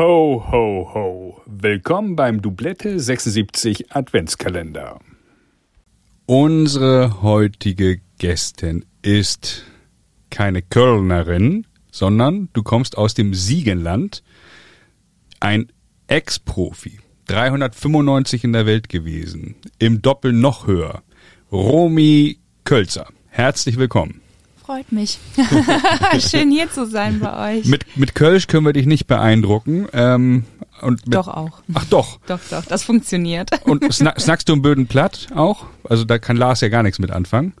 Ho, ho, ho. Willkommen beim Doublette 76 Adventskalender. Unsere heutige Gästin ist keine Kölnerin, sondern du kommst aus dem Siegenland. Ein Ex-Profi. 395 in der Welt gewesen. Im Doppel noch höher. Romy Kölzer. Herzlich willkommen. Freut mich. Schön hier zu sein bei euch. Mit, mit Kölsch können wir dich nicht beeindrucken. Ähm, und mit, doch auch. Ach doch. Doch, doch, das funktioniert. Und snack, snackst du im Böden platt auch? Also da kann Lars ja gar nichts mit anfangen.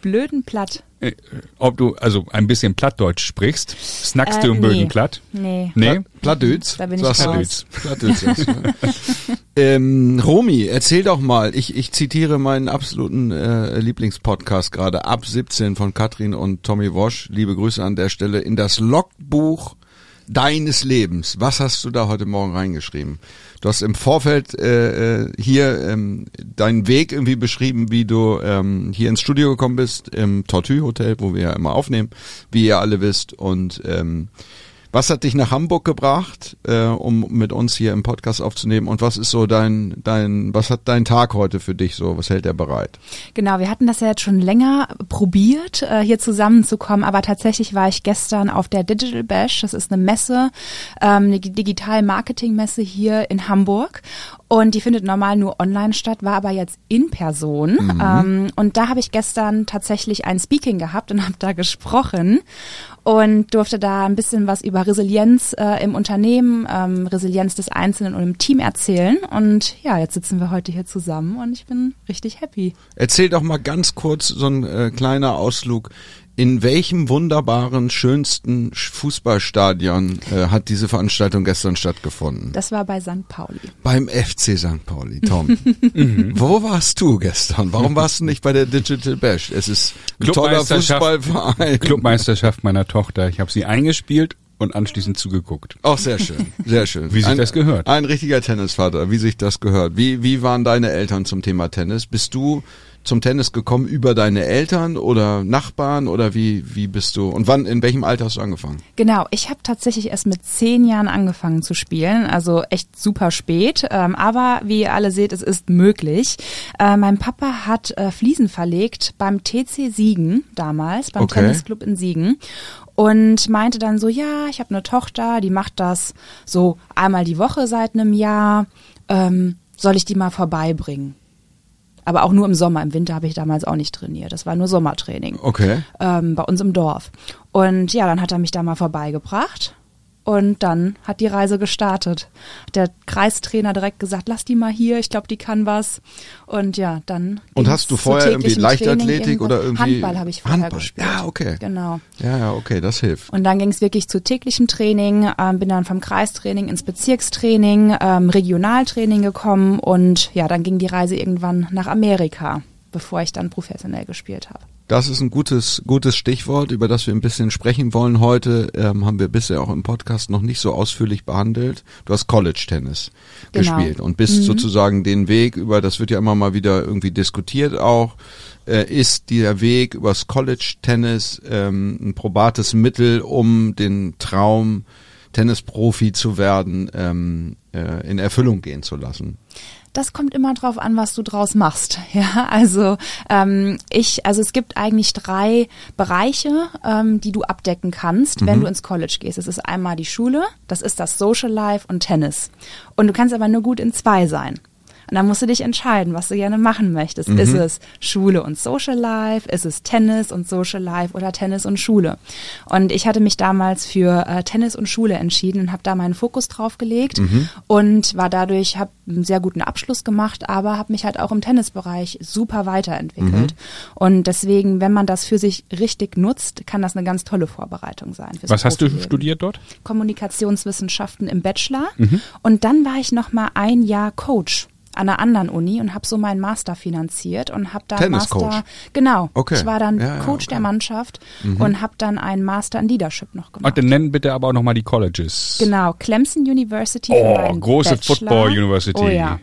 Blöden platt. Äh, ob du also ein bisschen Plattdeutsch sprichst, snackst Äh, du im nee. Böden platt? Nee. Nee? Plattdötz? Da bin ich ne? ähm, Romy, erzähl doch mal, ich, ich zitiere meinen absoluten äh, Lieblingspodcast gerade, ab 17 von Katrin und Tommy Wosch. Liebe Grüße an der Stelle in das Logbuch deines Lebens. Was hast du da heute Morgen reingeschrieben? Du hast im Vorfeld äh, äh, hier ähm, deinen Weg irgendwie beschrieben, wie du ähm, hier ins Studio gekommen bist, im Tortue Hotel, wo wir ja immer aufnehmen, wie ihr alle wisst. Und ähm, was hat dich nach Hamburg gebracht, äh, um mit uns hier im Podcast aufzunehmen? Und was ist so dein, dein, was hat dein Tag heute für dich so? Was hält er bereit? Genau, wir hatten das ja jetzt schon länger probiert, äh, hier zusammenzukommen, aber tatsächlich war ich gestern auf der Digital Bash. Das ist eine Messe, ähm, eine Digital-Marketing-Messe hier in Hamburg. Und die findet normal nur online statt, war aber jetzt in Person. Ähm, und da habe ich gestern tatsächlich ein Speaking gehabt und habe da gesprochen und durfte da ein bisschen was über Resilienz äh, im Unternehmen, ähm, Resilienz des Einzelnen und im Team erzählen. Und ja, jetzt sitzen wir heute hier zusammen und ich bin richtig happy. Erzähl doch mal ganz kurz so ein äh, kleiner Ausflug. In welchem wunderbaren, schönsten Sch- Fußballstadion äh, hat diese Veranstaltung gestern stattgefunden? Das war bei St. Pauli. Beim FC St. Pauli, Tom. Wo warst du gestern? Warum warst du nicht bei der Digital Bash? Es ist ein toller. Fußballverein. Clubmeisterschaft meiner Tochter. Ich habe sie eingespielt und anschließend zugeguckt. Auch sehr schön, sehr schön. Wie sich ein, das gehört. Ein richtiger Tennisvater, wie sich das gehört. Wie, wie waren deine Eltern zum Thema Tennis? Bist du zum Tennis gekommen über deine Eltern oder Nachbarn oder wie, wie bist du? Und wann, in welchem Alter hast du angefangen? Genau, ich habe tatsächlich erst mit zehn Jahren angefangen zu spielen, also echt super spät. Ähm, aber wie ihr alle seht, es ist möglich. Äh, mein Papa hat äh, Fliesen verlegt beim TC Siegen damals, beim Okay. Tennisclub in Siegen. Und meinte dann so, ja, ich habe eine Tochter, die macht das so einmal die Woche seit einem Jahr. Ähm, soll ich die mal vorbeibringen? Aber auch nur im Sommer. Im Winter habe ich damals auch nicht trainiert. Das war nur Sommertraining Okay. ähm, bei uns im Dorf. Und ja, dann hat er mich da mal vorbeigebracht. Und dann hat die Reise gestartet. Der Kreistrainer direkt gesagt, lass die mal hier, ich glaube, die kann was. Und ja, dann. Und hast du vorher irgendwie Leichtathletik oder irgendwie? Handball habe ich vorher Handball. gespielt. Ja, okay. Genau. Ja, ja, okay, das hilft. Und dann ging es wirklich zu täglichem Training, ähm, bin dann vom Kreistraining ins Bezirkstraining, ähm, Regionaltraining gekommen und ja, dann ging die Reise irgendwann nach Amerika, bevor ich dann professionell gespielt habe. Das ist ein gutes, gutes Stichwort, über das wir ein bisschen sprechen wollen heute. Ähm, haben wir bisher auch im Podcast noch nicht so ausführlich behandelt. Du hast College-Tennis Genau. gespielt und bist sozusagen den Weg über, das wird ja immer mal wieder irgendwie diskutiert auch, äh, ist der Weg übers College-Tennis ähm, ein probates Mittel, um den Traum, Tennisprofi zu werden, ähm, äh, in Erfüllung gehen zu lassen. Das kommt immer drauf an, was du draus machst. Ja, also ähm, ich, also es gibt eigentlich drei Bereiche, ähm, die du abdecken kannst, wenn du ins College gehst. Das ist einmal die Schule, das ist das Social Life und Tennis. Und du kannst aber nur gut in zwei sein. Und dann musst du dich entscheiden, was du gerne machen möchtest. Ist es Schule und Social Life? Ist es Tennis und Social Life oder Tennis und Schule? Und ich hatte mich damals für äh, Tennis und Schule entschieden und habe da meinen Fokus drauf gelegt und war dadurch, habe einen sehr guten Abschluss gemacht, aber habe mich halt auch im Tennisbereich super weiterentwickelt. Und deswegen, wenn man das für sich richtig nutzt, kann das eine ganz tolle Vorbereitung sein. Was hast du studiert dort? Kommunikationswissenschaften im Bachelor. Mhm. Und dann war ich noch mal ein Jahr Coach an einer anderen Uni und habe so meinen Master finanziert und habe da Tenniscoach? Master genau Okay. ich war dann Ja, ja, Coach okay. der Mannschaft und habe dann einen Master in Leadership noch gemacht. Und dann nennen bitte aber auch nochmal die Colleges. Genau, Clemson University. Oh, große Bachelor. Football University. Oh ja.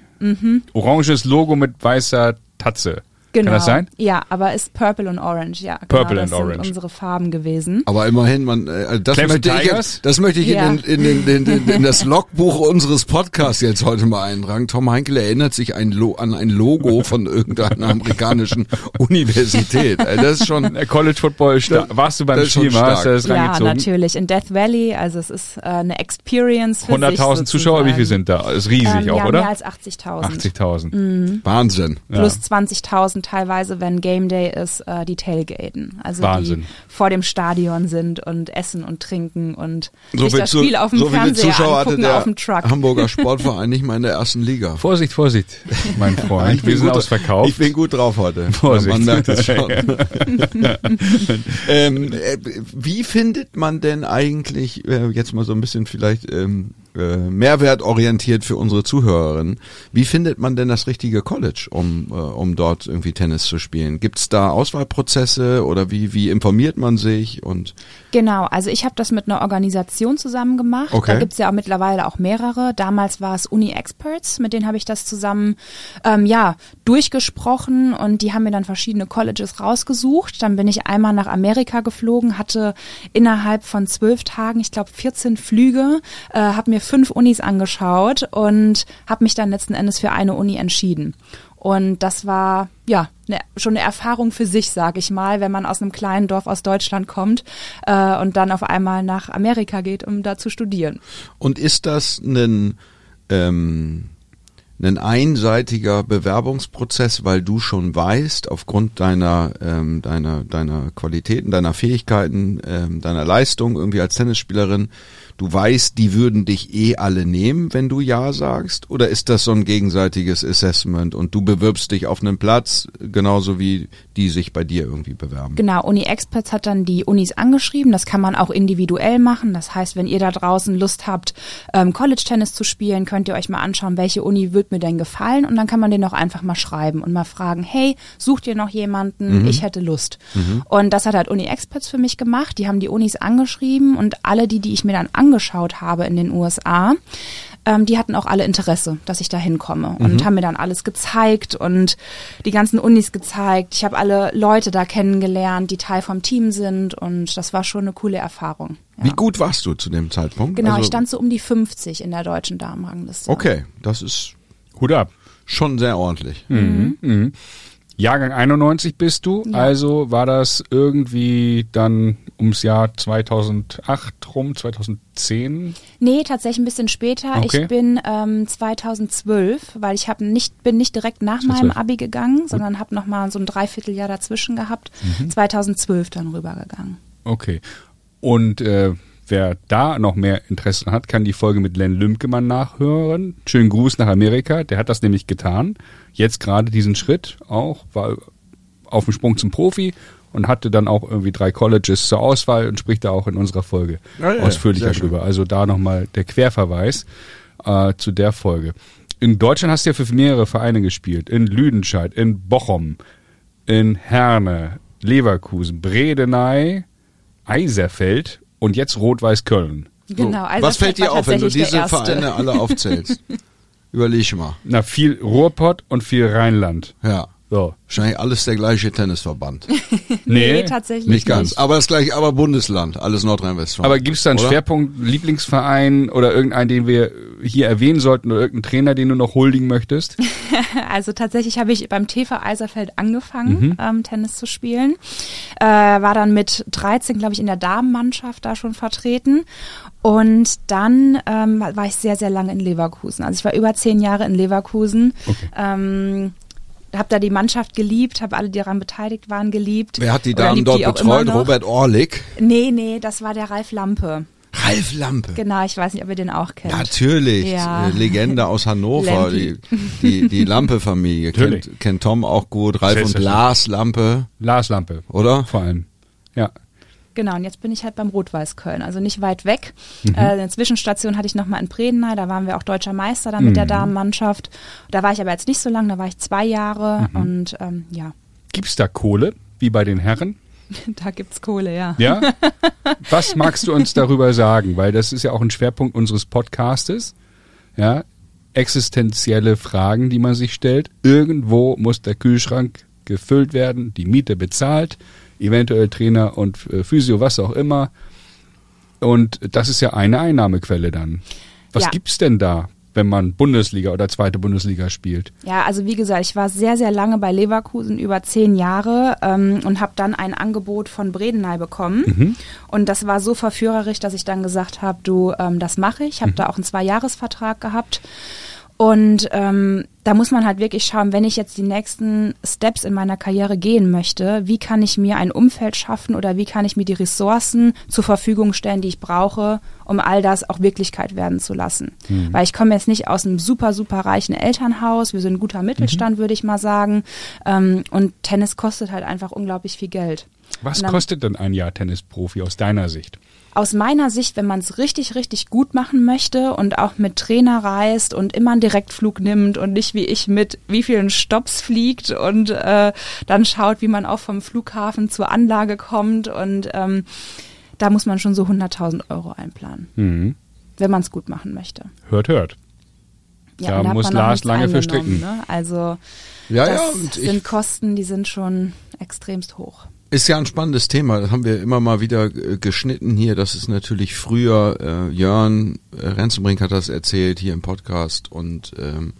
Oranges Logo mit weißer Tatze. Genau. Kann das sein? Ja, aber ist Purple und Orange, ja. Purple genau, das and sind Orange. unsere Farben gewesen. Aber immerhin, man, äh, das Clemson möchte ich, Tigers? das möchte ich Ja. in, in, in, den, in das Logbuch unseres Podcasts jetzt heute mal eintragen. Tom Heinkel erinnert sich ein Lo an ein Logo von irgendeiner amerikanischen Universität. Äh, Das ist schon, College Football, da- Das- warst du beim das Spiel, hast du das Ja, reingezogen? natürlich. In Death Valley, also es ist äh, eine Experience für 100.000 sich Zuschauer, wie viel sind da? Ist riesig ähm, auch, ja, oder? mehr als 80.000. 80.000. Wahnsinn. Plus 20.000 teilweise, wenn Game Day ist, äh, die Tailgaten. Also Wahnsinn. die vor dem Stadion sind und essen und trinken und So sich viel das zu- Spiel auf dem so viele Fernseher Zuschauer hatte angucken der auf dem Truck. Hamburger Sportverein nicht mal in der ersten Liga. Vorsicht, Vorsicht, mein Freund. Ich bin Wir sind gut- ausverkauft. Ich bin gut drauf heute. Vorsicht. Man merkt es schon. ähm, äh, wie findet man denn eigentlich, äh, jetzt mal so ein bisschen vielleicht ähm, äh, mehrwertorientiert für unsere Zuhörerinnen, wie findet man denn das richtige College, um, äh, um dort irgendwie Tennis zu spielen? Gibt es da Auswahlprozesse oder wie, wie informiert man sich? Und Genau, also ich habe das mit einer Organisation zusammen gemacht. Okay. Da gibt's ja auch mittlerweile auch mehrere. Damals war es Uni Experts, mit denen habe ich das zusammen ähm, ja durchgesprochen und die haben mir dann verschiedene Colleges rausgesucht. Dann bin ich einmal nach Amerika geflogen, hatte innerhalb von zwölf Tagen, ich glaube 14 Flüge, äh, habe mir fünf Unis angeschaut und habe mich dann letzten Endes für eine Uni entschieden. Und das war ja ne, schon eine Erfahrung für sich, sag ich mal, wenn man aus einem kleinen Dorf aus Deutschland kommt äh, und dann auf einmal nach Amerika geht, um da zu studieren. Und ist das ein, ähm, ein einseitiger Bewerbungsprozess, weil du schon weißt, aufgrund deiner, ähm, deiner, deiner Qualitäten, deiner Fähigkeiten, ähm, deiner Leistung irgendwie als Tennisspielerin, du weißt, die würden dich eh alle nehmen, wenn du Ja sagst? Oder ist das so ein gegenseitiges Assessment und du bewirbst dich auf einen Platz, genauso wie die sich bei dir irgendwie bewerben? Genau, Uni Experts hat dann die Unis angeschrieben. Das kann man auch individuell machen. Das heißt, wenn ihr da draußen Lust habt, ähm, College-Tennis zu spielen, könnt ihr euch mal anschauen, welche Uni wird mir denn gefallen. Und dann kann man den auch einfach mal schreiben und mal fragen, hey, sucht ihr noch jemanden? Ich hätte Lust. Und das hat halt Uni Experts für mich gemacht. Die haben die Unis angeschrieben und alle die, die ich mir dann angeschaut habe in den USA, ähm, die hatten auch alle Interesse, dass ich da hinkomme und haben mir dann alles gezeigt und die ganzen Unis gezeigt. Ich habe alle Leute da kennengelernt, die Teil vom Team sind und das war schon eine coole Erfahrung. Ja. Wie gut warst du zu dem Zeitpunkt? Genau, Also- ich stand so um die 50 in der deutschen Damenrangliste. Okay, das ist Hut ab. schon sehr ordentlich. Jahrgang 91 bist du, Ja. also war das irgendwie dann ums Jahr 2008 rum, 2010? Nee, tatsächlich ein bisschen später. Okay. Ich bin ähm, 2012, weil ich hab nicht, bin nicht direkt nach 2012. meinem Abi gegangen, sondern habe noch mal so ein Dreivierteljahr dazwischen gehabt. Mhm. 2012 dann rübergegangen. Okay. Und äh, wer da noch mehr Interesse hat, kann die Folge mit Len Lümkemann nachhören. Schönen Gruß nach Amerika. Der hat das nämlich getan. Jetzt gerade diesen Schritt auch, war auf dem Sprung zum Profi und hatte dann auch irgendwie drei Colleges zur Auswahl und spricht da auch in unserer Folge Ja, ja, ausführlicher drüber. Also da nochmal der Querverweis äh, zu der Folge. In Deutschland hast du ja für mehrere Vereine gespielt. In Lüdenscheid, in Bochum, in Herne, Leverkusen, Bredeney, Eiserfeld und jetzt Rot-Weiß Köln. Genau, also Was fällt dir auf, wenn du diese. Vereine alle aufzählst? Überleg mal. Na, viel Ruhrpott und viel Rheinland. Ja. So. Wahrscheinlich alles der gleiche Tennisverband. Nee, tatsächlich Nicht ganz. Aber das gleiche, aber Bundesland. Alles Nordrhein-Westfalen. Aber gibt es da einen Oder? Schwerpunkt, Lieblingsverein oder irgendeinen, den wir hier erwähnen sollten oder irgendeinen Trainer, den du noch huldigen möchtest? Also tatsächlich habe ich beim TV Eiserfeld angefangen, Mhm. ähm, Tennis zu spielen. Äh, war dann mit 13, glaube ich, in der Damenmannschaft da schon vertreten. Und dann ähm, war ich sehr, sehr lange in Leverkusen. Also ich war über zehn Jahre in Leverkusen. Okay. Ähm, habe da die Mannschaft geliebt, habe alle, die daran beteiligt waren, geliebt. Wer hat die Damen dort die betreut? Robert Orlik. Nee, nee, das war der Ralf Lampe. Ralf Lampe. Genau, ich weiß nicht, ob ihr den auch kennt. Natürlich, Ja. äh, Legende aus Hannover, die, die, die Lampe-Familie. Kennt, kennt Tom auch gut, Ralf und. Lars Lampe, Lars Lampe. oder? Vor allem. Ja. Genau, und jetzt bin ich halt beim Rot-Weiß Köln, also nicht weit weg. Mhm. Äh, eine Zwischenstation hatte ich nochmal in Bredeney, da waren wir auch deutscher Meister dann mit der Mhm. Damenmannschaft. Da war ich aber jetzt nicht so lange, da war ich zwei Jahre Mhm. und ähm, ja, Gibt's da Kohle, wie bei den Herren? da gibt's Kohle, ja. Ja? Was magst du uns darüber sagen? Weil das ist ja auch ein Schwerpunkt unseres Podcastes. Ja? Existenzielle Fragen, die man sich stellt. Irgendwo muss der Kühlschrank gefüllt werden, die Miete bezahlt, eventuell Trainer und äh, Physio, was auch immer. Und das ist ja eine Einnahmequelle dann. Was Ja. gibt's denn da, wenn man Bundesliga oder zweite Bundesliga spielt? Ja, also wie gesagt, ich war sehr, sehr lange bei Leverkusen, über zehn Jahre ähm, und habe dann ein Angebot von Bredeney bekommen. Und das war so verführerisch, dass ich dann gesagt habe, du, ähm, das mache ich. Ich habe da auch einen Zweijahresvertrag gehabt. Und ähm, da muss man halt wirklich schauen, wenn ich jetzt die nächsten Steps in meiner Karriere gehen möchte, wie kann ich mir ein Umfeld schaffen oder wie kann ich mir die Ressourcen zur Verfügung stellen, die ich brauche, um all das auch Wirklichkeit werden zu lassen. Weil ich komme jetzt nicht aus einem super, super reichen Elternhaus, wir sind ein guter Mittelstand, würde ich mal sagen. Ähm, und Tennis kostet halt einfach unglaublich viel Geld. Was dann- kostet denn ein Jahr Tennisprofi aus deiner Sicht? aus meiner Sicht, wenn man es richtig, richtig gut machen möchte und auch mit Trainer reist und immer einen Direktflug nimmt und nicht wie ich mit wie vielen Stops fliegt und äh, dann schaut, wie man auch vom Flughafen zur Anlage kommt und ähm, da muss man schon so 100.000 Euro einplanen, Mhm. wenn man es gut machen möchte. Hört, hört. Da und hat muss Lars lange für stricken. Ne? Also Ja, das ja, und ich, sind Kosten, die sind schon extremst hoch. Ist ja ein spannendes Thema. Das haben wir immer mal wieder äh, geschnitten hier. Das ist natürlich früher, äh, Jörn äh, Renzenbrink hat das erzählt hier im Podcast und ähm,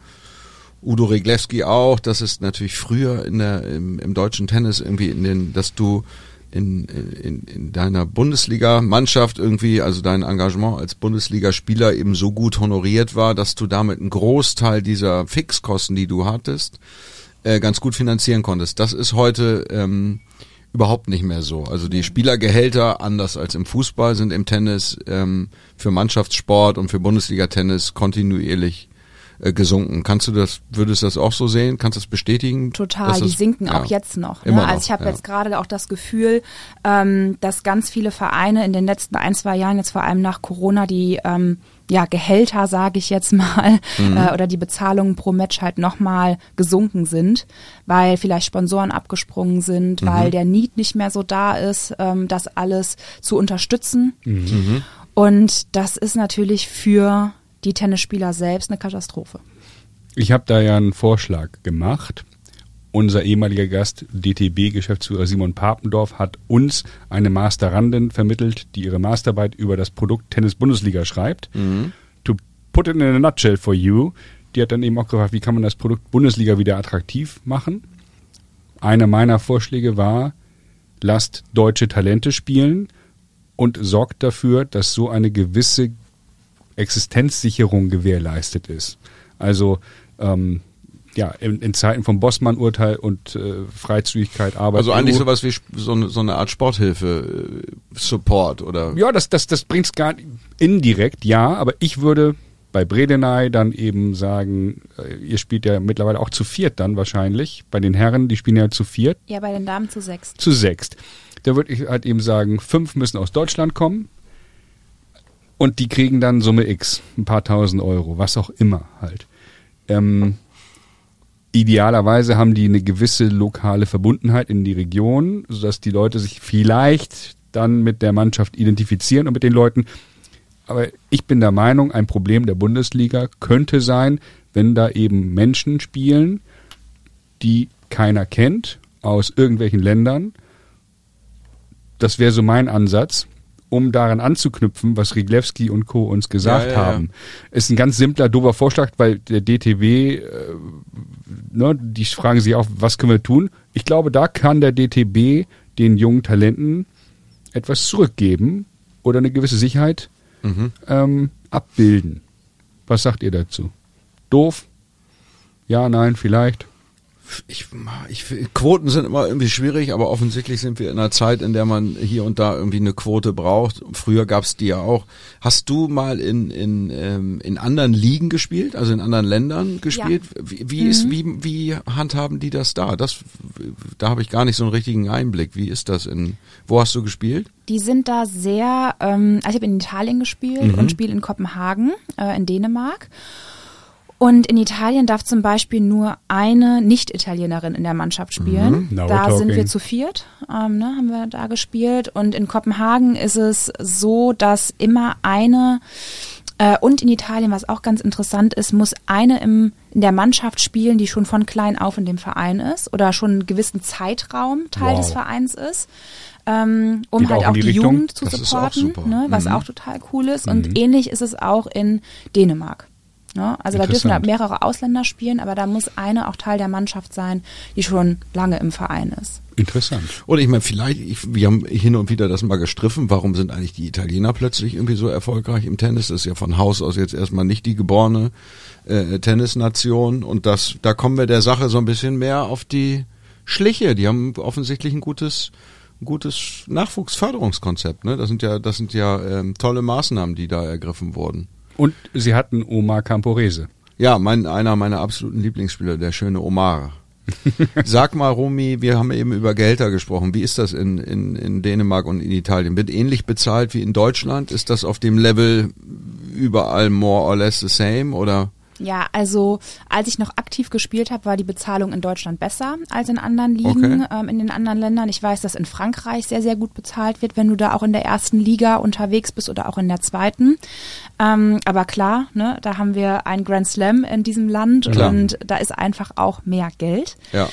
Udo Reglewski auch. Das ist natürlich früher in der, im, im deutschen Tennis irgendwie in den, dass du in, in, in deiner Bundesliga-Mannschaft irgendwie, also dein Engagement als Bundesligaspieler eben so gut honoriert war, dass du damit einen Großteil dieser Fixkosten, die du hattest, äh, ganz gut finanzieren konntest. Das ist heute ähm, überhaupt nicht mehr so. Also die Spielergehälter, anders als im Fußball, sind im Tennis ähm, für Mannschaftssport und für Bundesliga-Tennis kontinuierlich äh, gesunken. Kannst du das, würdest du das auch so sehen? Kannst du das bestätigen? Total, Dass die das- sinken ja. auch jetzt noch. Immer Ne? Also noch, ich habe ja. jetzt gerade auch das Gefühl, ähm, dass ganz viele Vereine in den letzten ein, zwei Jahren, jetzt vor allem nach Corona, die ähm, ja, Gehälter, sage ich jetzt mal, Mhm. äh, oder die Bezahlungen pro Match halt nochmal gesunken sind, weil vielleicht Sponsoren abgesprungen sind, Mhm. weil der Need nicht mehr so da ist, ähm, das alles zu unterstützen. Mhm. Und das ist natürlich für die Tennisspieler selbst eine Katastrophe. Ich habe da ja einen Vorschlag gemacht. Unser ehemaliger Gast, DTB-Geschäftsführer Simon Papendorf, hat uns eine Masterandin vermittelt, die ihre Masterarbeit über das Produkt Tennis-Bundesliga schreibt. To put it in a nutshell for you, die hat dann eben auch gefragt, wie kann man das Produkt Bundesliga wieder attraktiv machen. Einer meiner Vorschläge war, lasst deutsche Talente spielen und sorgt dafür, dass so eine gewisse Existenzsicherung gewährleistet ist. Also ähm, ja, in, in Zeiten vom Bossmann-Urteil und äh, Freizügigkeit, Arbeit. Also eigentlich sowas wie sp- so eine, so eine Art Sporthilfe, äh, Support oder Ja, das, das, das bringt's gar nicht indirekt, ja, aber ich würde bei Bredeney dann eben sagen, äh, ihr spielt ja mittlerweile auch zu viert dann wahrscheinlich. Bei den Herren, die spielen ja zu viert, Ja, bei den Damen zu sechs. zu sechst. Da würde ich halt eben sagen, fünf müssen aus Deutschland kommen und die kriegen dann Summe X, ein paar tausend Euro, was auch immer halt. Ähm, idealerweise haben die eine gewisse lokale Verbundenheit in die Region, sodass die Leute sich vielleicht dann mit der Mannschaft identifizieren und mit den Leuten. Aber ich bin der Meinung, ein Problem der Bundesliga könnte sein, wenn da eben Menschen spielen, die keiner kennt, aus irgendwelchen Ländern. Das wäre so mein Ansatz, um daran anzuknüpfen, was Riglewski und Co. uns gesagt Ja, ja, ja. haben. Ist ein ganz simpler, dober Vorschlag, weil der DTB, äh, ne, die fragen sich auch, was können wir tun? Ich glaube, da kann der DTB den jungen Talenten etwas zurückgeben oder eine gewisse Sicherheit ähm, abbilden. Was sagt ihr dazu? Doof? Ja, nein, vielleicht. Ich, ich, Quoten sind immer irgendwie schwierig, aber offensichtlich sind wir in einer Zeit, in der man hier und da irgendwie eine Quote braucht. Früher gab's die ja auch. Hast du mal in, in, ähm, in anderen Ligen gespielt, also in anderen Ländern gespielt? Wie, wie ist, wie, wie handhaben die das da? Das, da habe ich gar nicht so einen richtigen Einblick. Wie ist das in, wo hast du gespielt? Die sind da sehr, ähm, also ich habe in Italien gespielt und spiele in Kopenhagen, äh, in Dänemark. Und in Italien darf zum Beispiel nur eine Nicht-Italienerin in der Mannschaft spielen. Now we're Da sind talking. wir zu viert, ähm, ne, haben wir da gespielt. Und in Kopenhagen ist es so, dass immer eine Äh, und in Italien, was auch ganz interessant ist, muss eine im, in der Mannschaft spielen, die schon von klein auf in dem Verein ist oder schon einen gewissen Zeitraum Teil Wow. des Vereins ist. Ähm, um Geht halt auch auch die die? Jugend zu Das supporten, ne, was Mhm. auch total cool ist. Und ähnlich ist es auch in Dänemark. Ne? Also da dürfen halt mehrere Ausländer spielen, aber da muss eine auch Teil der Mannschaft sein, die schon lange im Verein ist. Interessant. Oder ich meine, vielleicht, ich, wir haben hin und wieder das mal gestriffen, warum sind eigentlich die Italiener plötzlich irgendwie so erfolgreich im Tennis? Das ist ja von Haus aus jetzt erstmal nicht die geborene äh, Tennisnation und das, da kommen wir der Sache so ein bisschen mehr auf die Schliche. Die haben offensichtlich ein gutes, ein gutes Nachwuchsförderungskonzept. Ne? Das sind ja, das sind ja ähm, tolle Maßnahmen, die da ergriffen wurden. Und sie hatten Omar Camporese. Ja, mein, einer meiner absoluten Lieblingsspieler, der schöne Omar. Sag mal, Romy, wir haben eben über Gehälter gesprochen. Wie ist das in, in, in Dänemark und in Italien? Wird ähnlich bezahlt wie in Deutschland? Ist das auf dem Level überall more or less the same oder? Ja, also als ich noch aktiv gespielt habe, war die Bezahlung in Deutschland besser als in anderen Ligen, Okay. ähm, in den anderen Ländern. Ich weiß, dass in Frankreich sehr, sehr gut bezahlt wird, wenn du da auch in der ersten Liga unterwegs bist oder auch in der zweiten. Ähm, aber klar, ne, da haben wir ein Grand Slam in diesem Land Klar. und da ist einfach auch mehr Geld. Ja.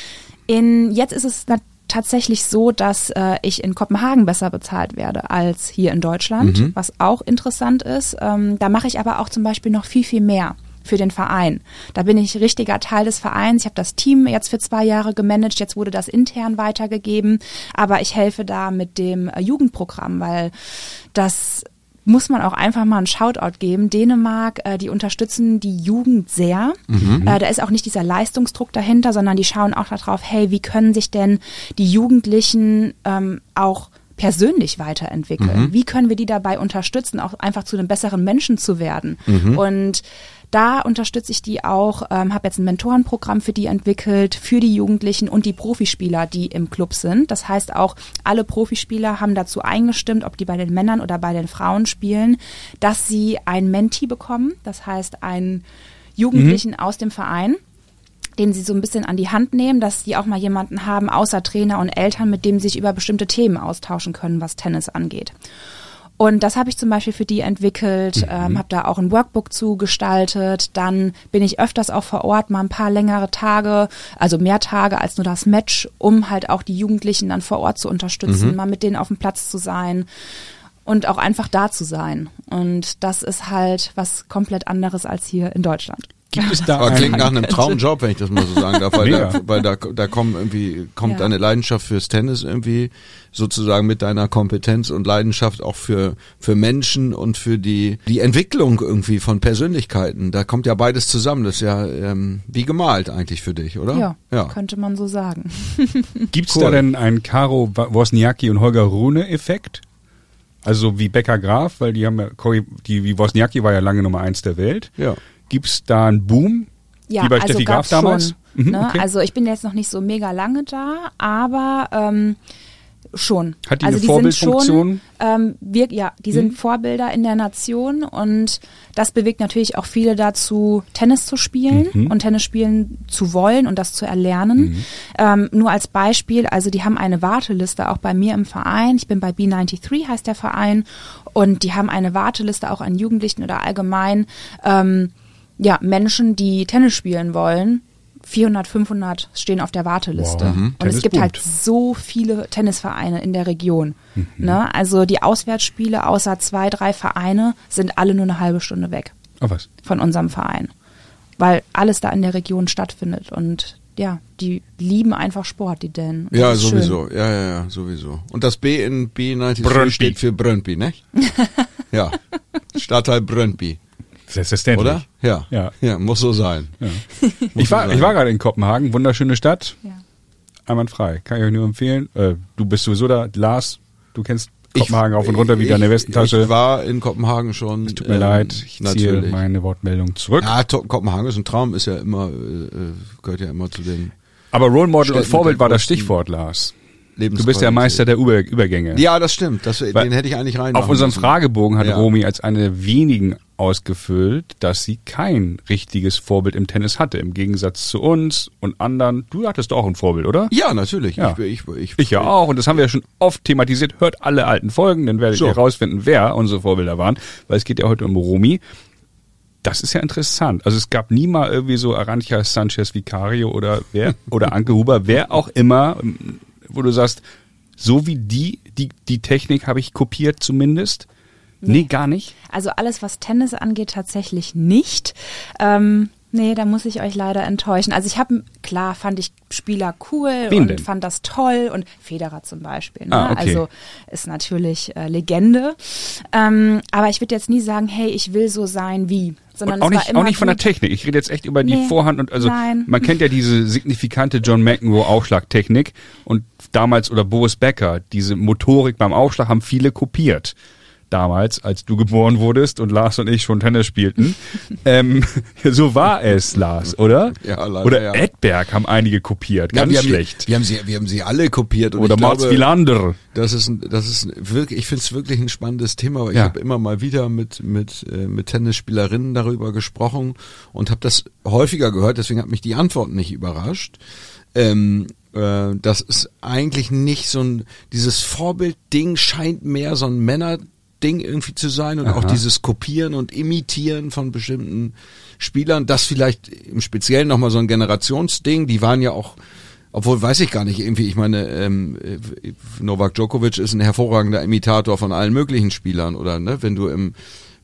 In, jetzt ist es tatsächlich so, dass äh, ich in Kopenhagen besser bezahlt werde als hier in Deutschland, was auch interessant ist. Ähm, da mache ich aber auch zum Beispiel noch viel, viel mehr für den Verein. Da bin ich richtiger Teil des Vereins. Ich habe das Team jetzt für zwei Jahre gemanagt. Jetzt wurde das intern weitergegeben. Aber ich helfe da mit dem äh, Jugendprogramm, weil das muss man auch einfach mal einen Shoutout geben. Dänemark, äh, die unterstützen die Jugend sehr. Äh, da ist auch nicht dieser Leistungsdruck dahinter, sondern die schauen auch darauf, hey, wie können sich denn die Jugendlichen ähm, auch persönlich weiterentwickeln? Wie können wir die dabei unterstützen, auch einfach zu einem besseren Menschen zu werden? Und da unterstütze ich die auch, ähm, habe jetzt ein Mentorenprogramm für die entwickelt, für die Jugendlichen und die Profispieler, die im Club sind. Das heißt auch, alle Profispieler haben dazu eingestimmt, ob die bei den Männern oder bei den Frauen spielen, dass sie ein Menti bekommen, das heißt einen Jugendlichen aus dem Verein den sie so ein bisschen an die Hand nehmen, dass sie auch mal jemanden haben, außer Trainer und Eltern, mit dem sie sich über bestimmte Themen austauschen können, was Tennis angeht. Und das habe ich zum Beispiel für die entwickelt, ähm, habe da auch ein Workbook zugestaltet. Dann bin ich öfters auch vor Ort, mal ein paar längere Tage, also mehr Tage als nur das Match, um halt auch die Jugendlichen dann vor Ort zu unterstützen, mal mit denen auf dem Platz zu sein und auch einfach da zu sein. Und das ist halt was komplett anderes als hier in Deutschland. Gibt es da Aber klingt nach einem Traumjob, wenn ich das mal so sagen darf, weil, Mega. da, weil da, da kommen irgendwie, kommt Ja. deine Leidenschaft fürs Tennis irgendwie sozusagen mit deiner Kompetenz und Leidenschaft auch für, für Menschen und für die, die Entwicklung irgendwie von Persönlichkeiten. Da kommt ja beides zusammen. Das ist ja ähm, wie gemalt eigentlich für dich, oder? Ja, ja. könnte man so sagen. gibt's Cool. da denn einen Caro Wozniacki und Holger Rune Effekt? Also wie Becker Graf, weil die haben ja, Cory- die, wie Wozniacki war ja lange Nummer eins der Welt. Ja. Gibt's da einen Boom? Ja, wie bei also Steffi Graf damals? Schon, Mhm, ne? okay. Also ich bin jetzt noch nicht so mega lange da, aber ähm, schon. Hat die also eine die Vorbildfunktion? Sind schon, ähm, wir, ja, die sind Vorbilder in der Nation und das bewegt natürlich auch viele dazu, Tennis zu spielen Mhm. und Tennis spielen zu wollen und das zu erlernen. Ähm, nur als Beispiel, also die haben eine Warteliste auch bei mir im Verein. Ich bin bei B93 heißt der Verein und die haben eine Warteliste auch an Jugendlichen oder allgemein ähm, ja, Menschen, die Tennis spielen wollen. 400, 500 stehen auf der Warteliste. Wow. Mhm. Und Tennis es gibt boomt. halt so viele Tennisvereine in der Region. Ne? Also die Auswärtsspiele außer zwei, drei Vereine sind alle nur eine halbe Stunde weg Ah, was? von unserem Verein. Weil alles da in der Region stattfindet. Und ja, die lieben einfach Sport, die Dänen. Und Ja, ist schön. sowieso. Ja, ja, ja, sowieso. Und das B in B93 Brøndby. steht für Brøndby, ne? ja. Stadtteil Brøndby, Selbstverständlich. oder? Ja. Ja. Ja, muss so sein. Ja. Ich war, ich war gerade in Kopenhagen, wunderschöne Stadt, Ja. einwandfrei. Kann ich euch nur empfehlen. Äh, du bist sowieso da, Lars, du kennst Kopenhagen Ich- auf und runter wie ich- deine Westentasche. Ich war in Kopenhagen schon. Tut mir ähm, leid, ich ziehe natürlich. meine Wortmeldung zurück. Ja, Kopenhagen ist ein Traum, ist ja immer, äh, gehört ja immer zu den Aber Role Model und Städten Vorbild mit war das Stichwort, Lars. Du bist der Meister der Über Übergänge. Ja, das stimmt. Das, Weil den hätte ich eigentlich rein. Auf unserem Fragebogen hat Ja. Romy als eine der wenigen ausgefüllt, dass sie kein richtiges Vorbild im Tennis hatte, im Gegensatz zu uns und anderen. Du hattest auch ein Vorbild, oder? Ja, natürlich. Ja. Ich, ich, ich, Ich ja auch und das haben wir ja schon oft thematisiert. Hört alle alten Folgen, dann werdet So. ihr rausfinden, wer unsere Vorbilder waren, weil es geht ja heute um Romy. Das ist ja interessant. Also es gab nie mal irgendwie so Arancha Sanchez Vicario oder wer oder Anke Huber, wer auch immer, wo du sagst, so wie die, die, die Technik habe ich kopiert zumindest. Nee. nee. gar nicht. Also alles, was Tennis angeht, tatsächlich nicht. Ähm, Nee, da muss ich euch leider enttäuschen. Also ich habe, klar, fand ich Spieler cool Wen und denn? fand das toll und Federer zum Beispiel. Ne? Ah, okay. Also ist natürlich äh, Legende. Ähm, aber ich würde jetzt nie sagen, hey, ich will so sein wie. Sondern und auch nicht, auch nicht von der. Technik. Ich rede jetzt echt über die Nee, Vorhand und also nein. man kennt ja diese signifikante John McEnroe Aufschlagtechnik und damals oder Boris Becker, diese Motorik beim Aufschlag haben viele kopiert. Damals, als du geboren wurdest und Lars und ich schon Tennis spielten. ähm, so war es, Lars, oder? Ja, leider, oder ja. Edberg haben einige kopiert, Ja, ganz wir haben, schlecht. Wir haben sie, wir haben sie alle kopiert. Oder Mats Wilander. Das ist, ein- das ist wirklich, ich finde es wirklich ein spannendes Thema, weil ich Ja. habe immer mal wieder mit mit äh, mit Tennisspielerinnen darüber gesprochen und habe das häufiger gehört, deswegen hat mich die Antwort nicht überrascht. Ähm, äh, das ist eigentlich nicht so ein dieses Vorbildding scheint mehr so ein Männerding irgendwie zu sein und auch Aha. dieses Kopieren und Imitieren von bestimmten Spielern, das vielleicht im Speziellen nochmal so ein Generationsding, die waren ja auch obwohl weiß ich gar nicht, irgendwie, ich meine, ähm, äh, Novak Djokovic ist ein hervorragender Imitator von allen möglichen Spielern, oder ne, wenn du im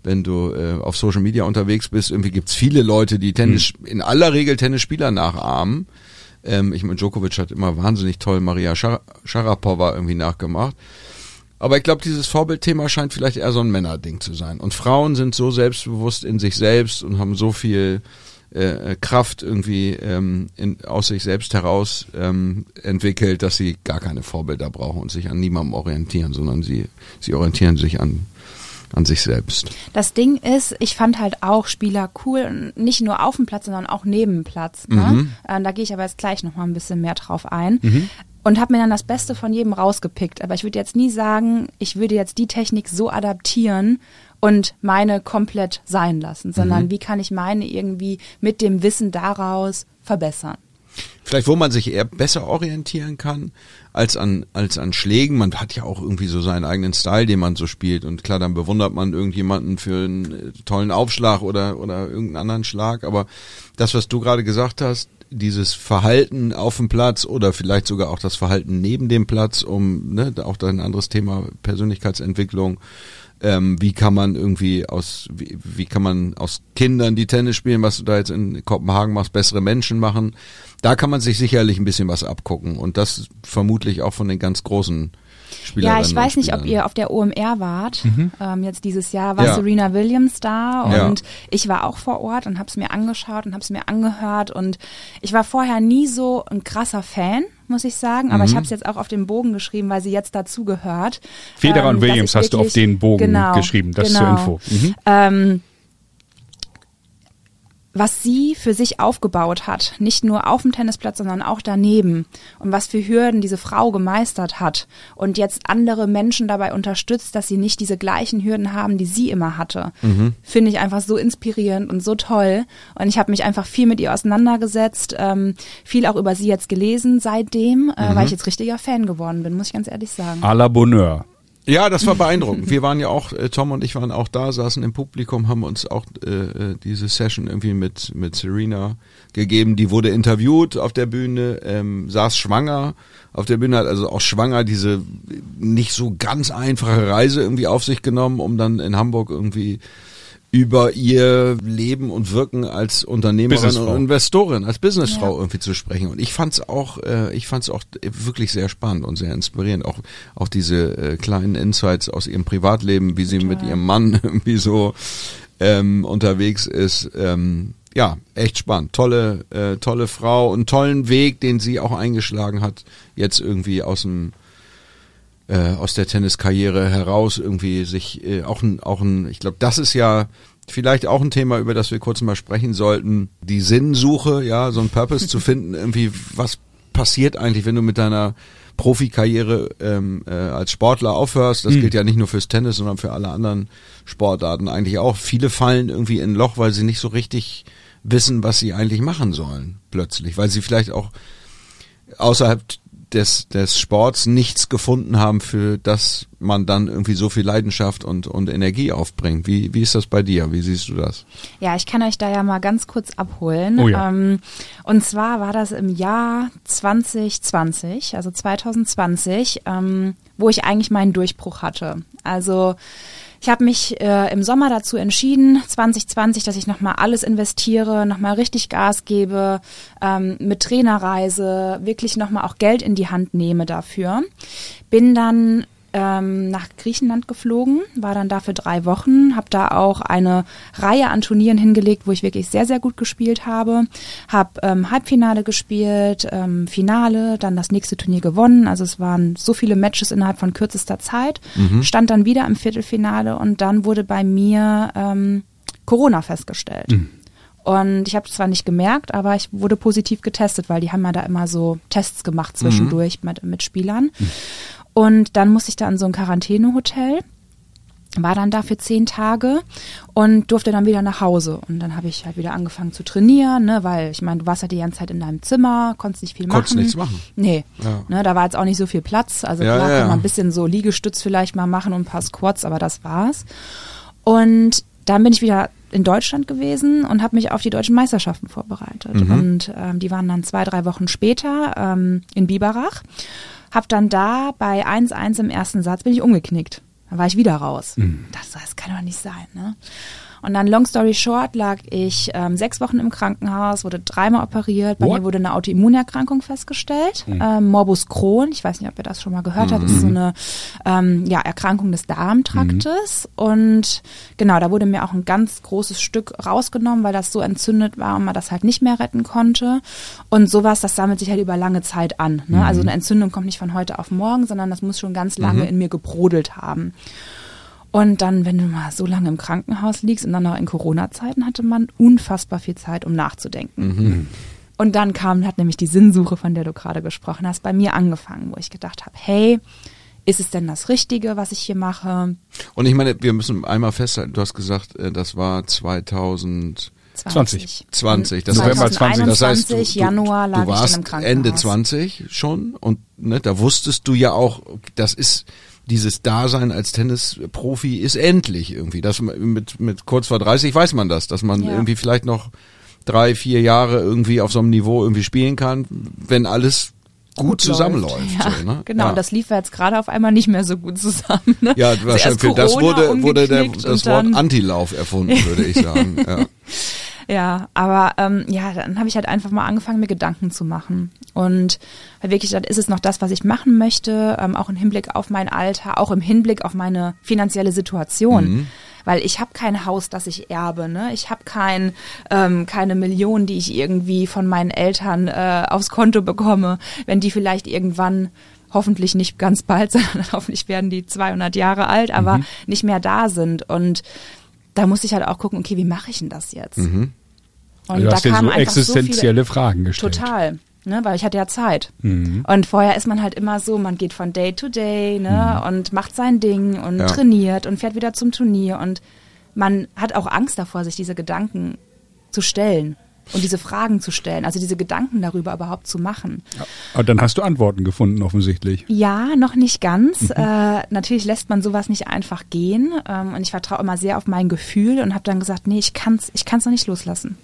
wenn du äh, auf Social Media unterwegs bist, irgendwie gibt's viele Leute, die Tennis, in aller Regel Tennisspieler nachahmen. Ähm, ich meine, Djokovic hat immer wahnsinnig toll Maria Schar Sharapova irgendwie nachgemacht. Aber ich glaube, dieses Vorbildthema scheint vielleicht eher so ein Männerding zu sein. Und Frauen sind so selbstbewusst in sich selbst und haben so viel äh, Kraft irgendwie ähm, in, aus sich selbst heraus ähm, entwickelt, dass sie gar keine Vorbilder brauchen und sich an niemandem orientieren, sondern sie, sie orientieren sich an, an sich selbst. Das Ding ist, ich fand halt auch Spieler cool, nicht nur auf dem Platz, sondern auch neben dem Platz. Ne? Mhm. Äh, da gehe ich aber jetzt gleich noch mal ein bisschen mehr drauf ein. Und habe mir dann das Beste von jedem rausgepickt. Aber ich würde jetzt nie sagen, ich würde jetzt die Technik so adaptieren und meine komplett sein lassen, sondern Mhm. wie kann ich meine irgendwie mit dem Wissen daraus verbessern. Vielleicht, wo man sich eher besser orientieren kann als an, als an Schlägen. Man hat ja auch irgendwie so seinen eigenen Style, den man so spielt. Und klar, dann bewundert man irgendjemanden für einen äh, tollen Aufschlag oder, oder irgendeinen anderen Schlag. Aber das, was du gerade gesagt hast, dieses Verhalten auf dem Platz oder vielleicht sogar auch das Verhalten neben dem Platz, um, ne, auch da ein anderes Thema Persönlichkeitsentwicklung. Ähm, wie kann man irgendwie aus, wie, wie kann man aus Kindern, die Tennis spielen, was du da jetzt in Kopenhagen machst, bessere Menschen machen? Da kann man sich sicherlich ein bisschen was abgucken und das vermutlich auch von den ganz großen Spielerinnen Ja, ich weiß und nicht, ob ihr auf der OMR wart. Ähm, jetzt dieses Jahr war Ja. Serena Williams da Ja. und ich war auch vor Ort und habe es mir angeschaut und habe es mir angehört und ich war vorher nie so ein krasser Fan, muss ich sagen, aber ich Mhm. habe es jetzt auch auf den Bogen geschrieben, weil sie jetzt dazu gehört. Federer und dass Williams ich hast du auf den Bogen genau, geschrieben, das zur genau. Info. Mhm. Ähm, was sie für sich aufgebaut hat, nicht nur auf dem Tennisplatz, sondern auch daneben. Und was für Hürden diese Frau gemeistert hat. Und jetzt andere Menschen dabei unterstützt, dass sie nicht diese gleichen Hürden haben, die sie immer hatte, finde ich einfach so inspirierend und so toll. Und ich habe mich einfach viel mit ihr auseinandergesetzt, ähm, viel auch über sie jetzt gelesen seitdem, äh, weil ich jetzt richtiger Fan geworden bin, muss ich ganz ehrlich sagen. À la Bonheur. Ja, das war beeindruckend. Wir waren ja auch, äh, Tom und ich waren auch da, saßen im Publikum, haben uns auch äh, äh, diese Session irgendwie mit mit Serena gegeben. Die wurde interviewt auf der Bühne, ähm, saß schwanger auf der Bühne, hat also auch schwanger diese nicht so ganz einfache Reise irgendwie auf sich genommen, um dann in Hamburg irgendwie über ihr Leben und Wirken als Unternehmerin und Investorin, als Businessfrau Ja. irgendwie zu sprechen. Und ich fand's auch, äh, ich fand's auch wirklich sehr spannend und sehr inspirierend. Auch auch diese äh, kleinen Insights aus ihrem Privatleben, wie sie mit ihrem Mann irgendwie so ähm, unterwegs ist. Ähm, ja, echt spannend. Tolle, äh, tolle Frau und tollen Weg, den sie auch eingeschlagen hat, jetzt irgendwie aus dem äh, aus der Tenniskarriere heraus irgendwie sich äh, auch ein, auch ein, ich glaube, das ist ja vielleicht auch ein Thema, über das wir kurz mal sprechen sollten. Die Sinnsuche, ja, so ein Purpose zu finden, irgendwie, was passiert eigentlich, wenn du mit deiner Profikarriere ähm, äh, als Sportler aufhörst. Das gilt ja nicht nur fürs Tennis, sondern für alle anderen Sportarten eigentlich auch. Viele fallen irgendwie in ein Loch, weil sie nicht so richtig wissen, was sie eigentlich machen sollen, plötzlich, weil sie vielleicht auch außerhalb des, des Sports nichts gefunden haben, für das man dann irgendwie so viel Leidenschaft und, und Energie aufbringt. Wie, wie ist das bei dir? Wie siehst du das? Ja, ich kann euch da ja mal ganz kurz abholen. Oh ja. ähm, und zwar war das im Jahr 2020, also 2020, ähm, wo ich eigentlich meinen Durchbruch hatte. Also ich habe mich äh, im Sommer dazu entschieden, 2020, dass ich nochmal alles investiere, nochmal richtig Gas gebe, ähm, mit Trainerreise, wirklich nochmal auch Geld in die Hand nehme dafür. Bin dann ähm, nach Griechenland geflogen, war dann da für drei Wochen, habe da auch eine Reihe an Turnieren hingelegt, wo ich wirklich sehr, sehr gut gespielt habe. Habe ähm, Halbfinale gespielt, ähm, Finale, dann das nächste Turnier gewonnen. Also es waren so viele Matches innerhalb von kürzester Zeit. Stand dann wieder im Viertelfinale und dann wurde bei mir ähm, Corona festgestellt. Und ich habe es zwar nicht gemerkt, aber ich wurde positiv getestet, weil die haben ja da immer so Tests gemacht zwischendurch mit, mit Spielern. Und dann musste ich da in so ein Quarantänehotel, war dann da für zehn Tage und durfte dann wieder nach Hause. Und dann habe ich halt wieder angefangen zu trainieren, ne, weil ich meine, du warst ja die ganze Zeit in deinem Zimmer, konntest nicht viel Konntest machen. nichts machen. Nee, Ja. ne, da war jetzt auch nicht so viel Platz. Also Ja, klar ja, kann man ein bisschen so Liegestütz vielleicht mal machen und ein paar Squats, aber das war's. Und dann bin ich wieder in Deutschland gewesen und habe mich auf die deutschen Meisterschaften vorbereitet. Mhm. Und ähm, die waren dann zwei, drei Wochen später ähm, in Biberach. Hab dann da bei 1-1 im ersten Satz bin ich umgeknickt. Da war ich wieder raus. Das, das kann doch nicht sein, ne? Und dann, long story short, lag ich ähm, sechs Wochen im Krankenhaus, wurde dreimal operiert. Bei What? mir wurde eine Autoimmunerkrankung festgestellt, ähm, Morbus Crohn. Ich weiß nicht, ob ihr das schon mal gehört habt. Das ist so eine ähm, ja, Erkrankung des Darmtraktes. Und genau, da wurde mir auch ein ganz großes Stück rausgenommen, weil das so entzündet war und man das halt nicht mehr retten konnte. Und sowas, das sammelt sich halt über lange Zeit an. Ne? Also eine Entzündung kommt nicht von heute auf morgen, sondern das muss schon ganz lange in mir gebrodelt haben. Und dann, wenn du mal so lange im Krankenhaus liegst und dann noch in Corona-Zeiten, hatte man unfassbar viel Zeit, um nachzudenken. Und dann kam, hat nämlich die Sinnsuche, von der du gerade gesprochen hast, bei mir angefangen, wo ich gedacht habe, hey, ist es denn das Richtige, was ich hier mache? Und ich meine, wir müssen einmal festhalten, du hast gesagt, äh, das war 2020. 20. 20, das November heißt, 20. das heißt, du, 2021, du, Januar lag du ich warst dann im Krankenhaus. Ende 20 schon und ne, da wusstest du ja auch, das ist dieses Dasein als Tennisprofi ist endlich irgendwie. Das mit mit kurz vor 30 weiß man das, dass man Ja. irgendwie vielleicht noch drei, vier Jahre irgendwie auf so einem Niveau irgendwie spielen kann, wenn alles gut, Gut zusammenläuft. läuft. Ja, so, ne? Genau, ja. das lief jetzt gerade auf einmal nicht mehr so gut zusammen. Ne? Ja, Also wahrscheinlich das wurde, wurde der, das Wort Antilauf erfunden, würde ich sagen. Ja. Ja, aber ähm, ja, dann habe ich halt einfach mal angefangen, mir Gedanken zu machen. Und weil wirklich, dann ist es noch das, was ich machen möchte, ähm, auch im Hinblick auf mein Alter, auch im Hinblick auf meine finanzielle Situation. Weil ich habe kein Haus, das ich erbe, ne? Ich habe kein, ähm, keine Millionen, die ich irgendwie von meinen Eltern äh, aufs Konto bekomme, wenn die vielleicht irgendwann hoffentlich nicht ganz bald, sondern hoffentlich werden die 200 Jahre alt, aber nicht mehr da sind. Und da muss ich halt auch gucken, okay, wie mache ich denn das jetzt? Und Also du hast dir so kamen einfach existenzielle Fragen gestellt. Total. Ne, weil ich hatte ja Zeit. Und vorher ist man halt immer so, man geht von Day to Day ne, und macht sein Ding und Ja. trainiert und fährt wieder zum Turnier. Und man hat auch Angst davor, sich diese Gedanken zu stellen und diese Fragen zu stellen, also diese Gedanken darüber überhaupt zu machen. Aber dann hast du Antworten gefunden, offensichtlich. Ja, noch nicht ganz. Äh, natürlich lässt man sowas nicht einfach gehen. Ähm, und ich vertraue immer sehr auf mein Gefühl und habe dann gesagt, nee, ich kann's, ich kann's noch nicht loslassen.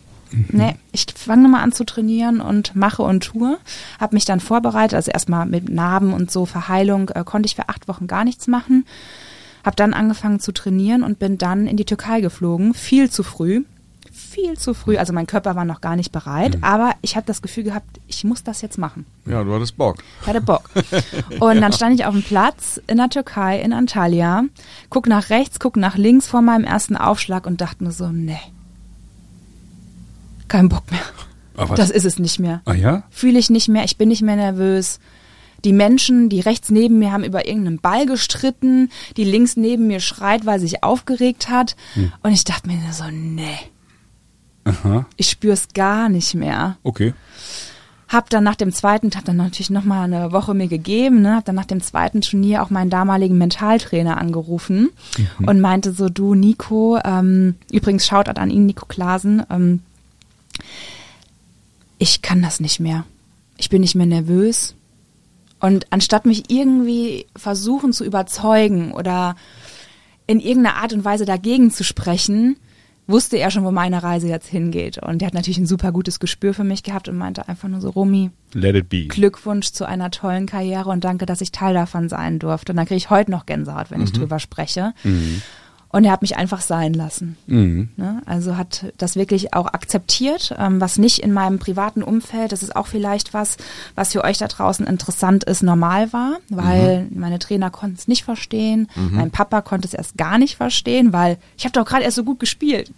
Nee, ich fange nochmal an zu trainieren und mache und tue. Habe mich dann vorbereitet, also erstmal mit Narben und so Verheilung äh, konnte ich für acht Wochen gar nichts machen. Habe dann angefangen zu trainieren und bin dann in die Türkei geflogen, viel zu früh. Viel zu früh, also mein Körper war noch gar nicht bereit, aber ich habe das Gefühl gehabt, ich muss das jetzt machen. ja, du hattest Bock. Ich hatte Bock. Und dann stand ich auf dem Platz in der Türkei, in Antalya, guck nach rechts, guck nach links vor meinem ersten Aufschlag und dachte mir so, nee. Kein Bock mehr. Aber Das ist es nicht mehr. ah ja? Fühle ich nicht mehr, ich bin nicht mehr nervös. Die Menschen, die rechts neben mir haben über irgendeinen Ball gestritten, die links neben mir schreit, weil sie sich aufgeregt hat. Und ich dachte mir nur so, nee, Aha. ich spür's gar nicht mehr. Okay. Hab dann nach dem zweiten, hab dann natürlich noch mal eine Woche mir gegeben, ne, hab dann nach dem zweiten Turnier auch meinen damaligen Mentaltrainer angerufen und meinte so, du Nico, ähm, übrigens Shoutout an ihn, Nico Klasen, ähm, ich kann das nicht mehr. Ich bin nicht mehr nervös Und anstatt mich irgendwie versuchen zu überzeugen oder in irgendeiner Art und Weise dagegen zu sprechen, wusste er schon, wo meine Reise jetzt hingeht. Und er hat natürlich ein super gutes Gespür für mich gehabt und meinte einfach nur so, Romy, Let it be. Glückwunsch zu einer tollen Karriere und danke, dass ich Teil davon sein durfte. Und dann kriege ich heute noch Gänsehaut, wenn ich drüber spreche. Und er hat mich einfach sein lassen. Ne? Also hat das wirklich auch akzeptiert, ähm, was nicht in meinem privaten Umfeld, das ist auch vielleicht was, was für euch da draußen interessant ist, normal war, weil meine Trainer konnten es nicht verstehen, mein Papa konnte es erst gar nicht verstehen, weil ich habe doch gerade erst so gut gespielt.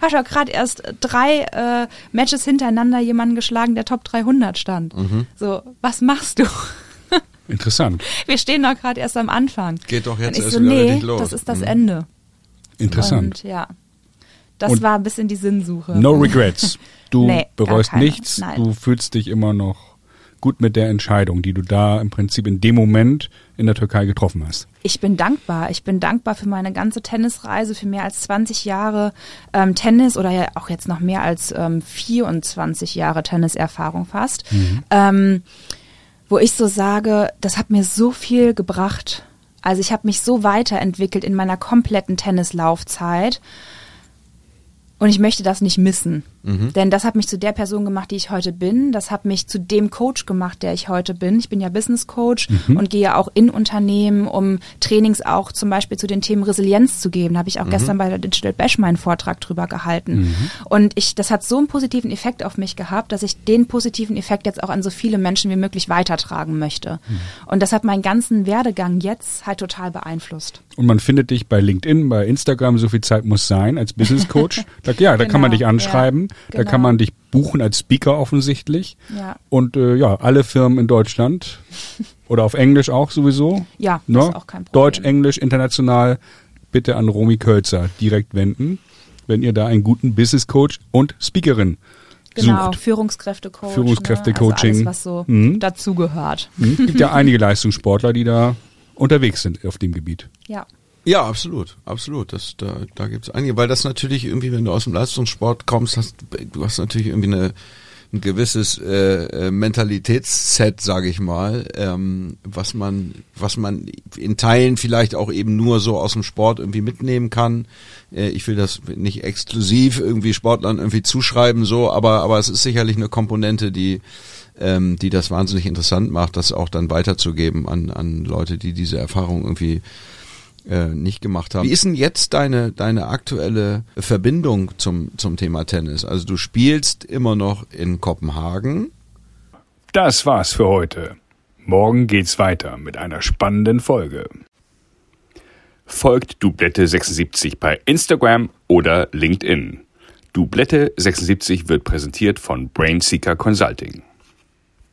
Hast doch gerade erst drei äh, Matches hintereinander jemanden geschlagen, der Top 300 stand. So, was machst du? Interessant. Wir stehen doch gerade erst am Anfang. Geht doch jetzt erst so, nee, los. das ist das Mhm. Ende. Interessant. Und ja, das Und war ein bisschen die Sinnsuche. No regrets. Du Nee, bereust nichts. Nein. Du fühlst dich immer noch gut mit der Entscheidung, die du da im Prinzip in dem Moment in der Türkei getroffen hast. Ich bin dankbar. Ich bin dankbar für meine ganze Tennisreise, für mehr als 20 Jahre ähm, Tennis oder ja auch jetzt noch mehr als ähm, 24 Jahre Tenniserfahrung fast. Ähm, wo ich so sage, das hat mir so viel gebracht. Also ich habe mich so weiterentwickelt in meiner kompletten Tennislaufzeit. Und ich möchte das nicht missen. Denn das hat mich zu der Person gemacht, die ich heute bin. Das hat mich zu dem Coach gemacht, der ich heute bin. Ich bin ja Business Coach und gehe auch in Unternehmen, um Trainings auch zum Beispiel zu den Themen Resilienz zu geben. Da habe ich auch gestern bei der Digital Bash meinen Vortrag drüber gehalten. Und ich, das hat so einen positiven Effekt auf mich gehabt, dass ich den positiven Effekt jetzt auch an so viele Menschen wie möglich weitertragen möchte. Und das hat meinen ganzen Werdegang jetzt halt total beeinflusst. Und man findet dich bei LinkedIn, bei Instagram, so viel Zeit muss sein als Business Coach. Da, ja, da kann man Genau, dich anschreiben, ja, da genau. kann man dich buchen als Speaker offensichtlich. Ja. Und äh, ja, alle Firmen in Deutschland oder auf Englisch auch sowieso. Ja, ne? ist auch kein Problem. Deutsch, Englisch, international, bitte an Romy Kölzer direkt wenden, wenn ihr da einen guten Business Coach und Speakerin Genau. Führungskräftecoach. Führungskräftecoaching. Ne? Also alles, was so Mhm. dazugehört. Es gibt ja einige Leistungssportler, die da unterwegs sind auf dem Gebiet. Ja. Ja, absolut, absolut. Das, da, da gibt's einige, weil das natürlich irgendwie, wenn du aus dem Leistungssport kommst, hast, du hast natürlich irgendwie eine, ein gewisses äh, äh, Mentalitätsset, sage ich mal, ähm, was man, was man in Teilen vielleicht auch eben nur so aus dem Sport irgendwie mitnehmen kann. Äh, ich will das nicht exklusiv irgendwie Sportlern irgendwie zuschreiben, so, aber aber es ist sicherlich eine Komponente, die ähm, die das wahnsinnig interessant macht, das auch dann weiterzugeben an an Leute, die diese Erfahrung irgendwie äh, nicht gemacht haben. Wie ist denn jetzt deine, deine aktuelle Verbindung zum, zum Thema Tennis? Also du spielst immer noch in Kopenhagen. Das war's für heute. Morgen geht's weiter mit einer spannenden Folge. Folgt Dublette76 bei Instagram oder LinkedIn. Dublette76 wird präsentiert von Brainseeker Consulting.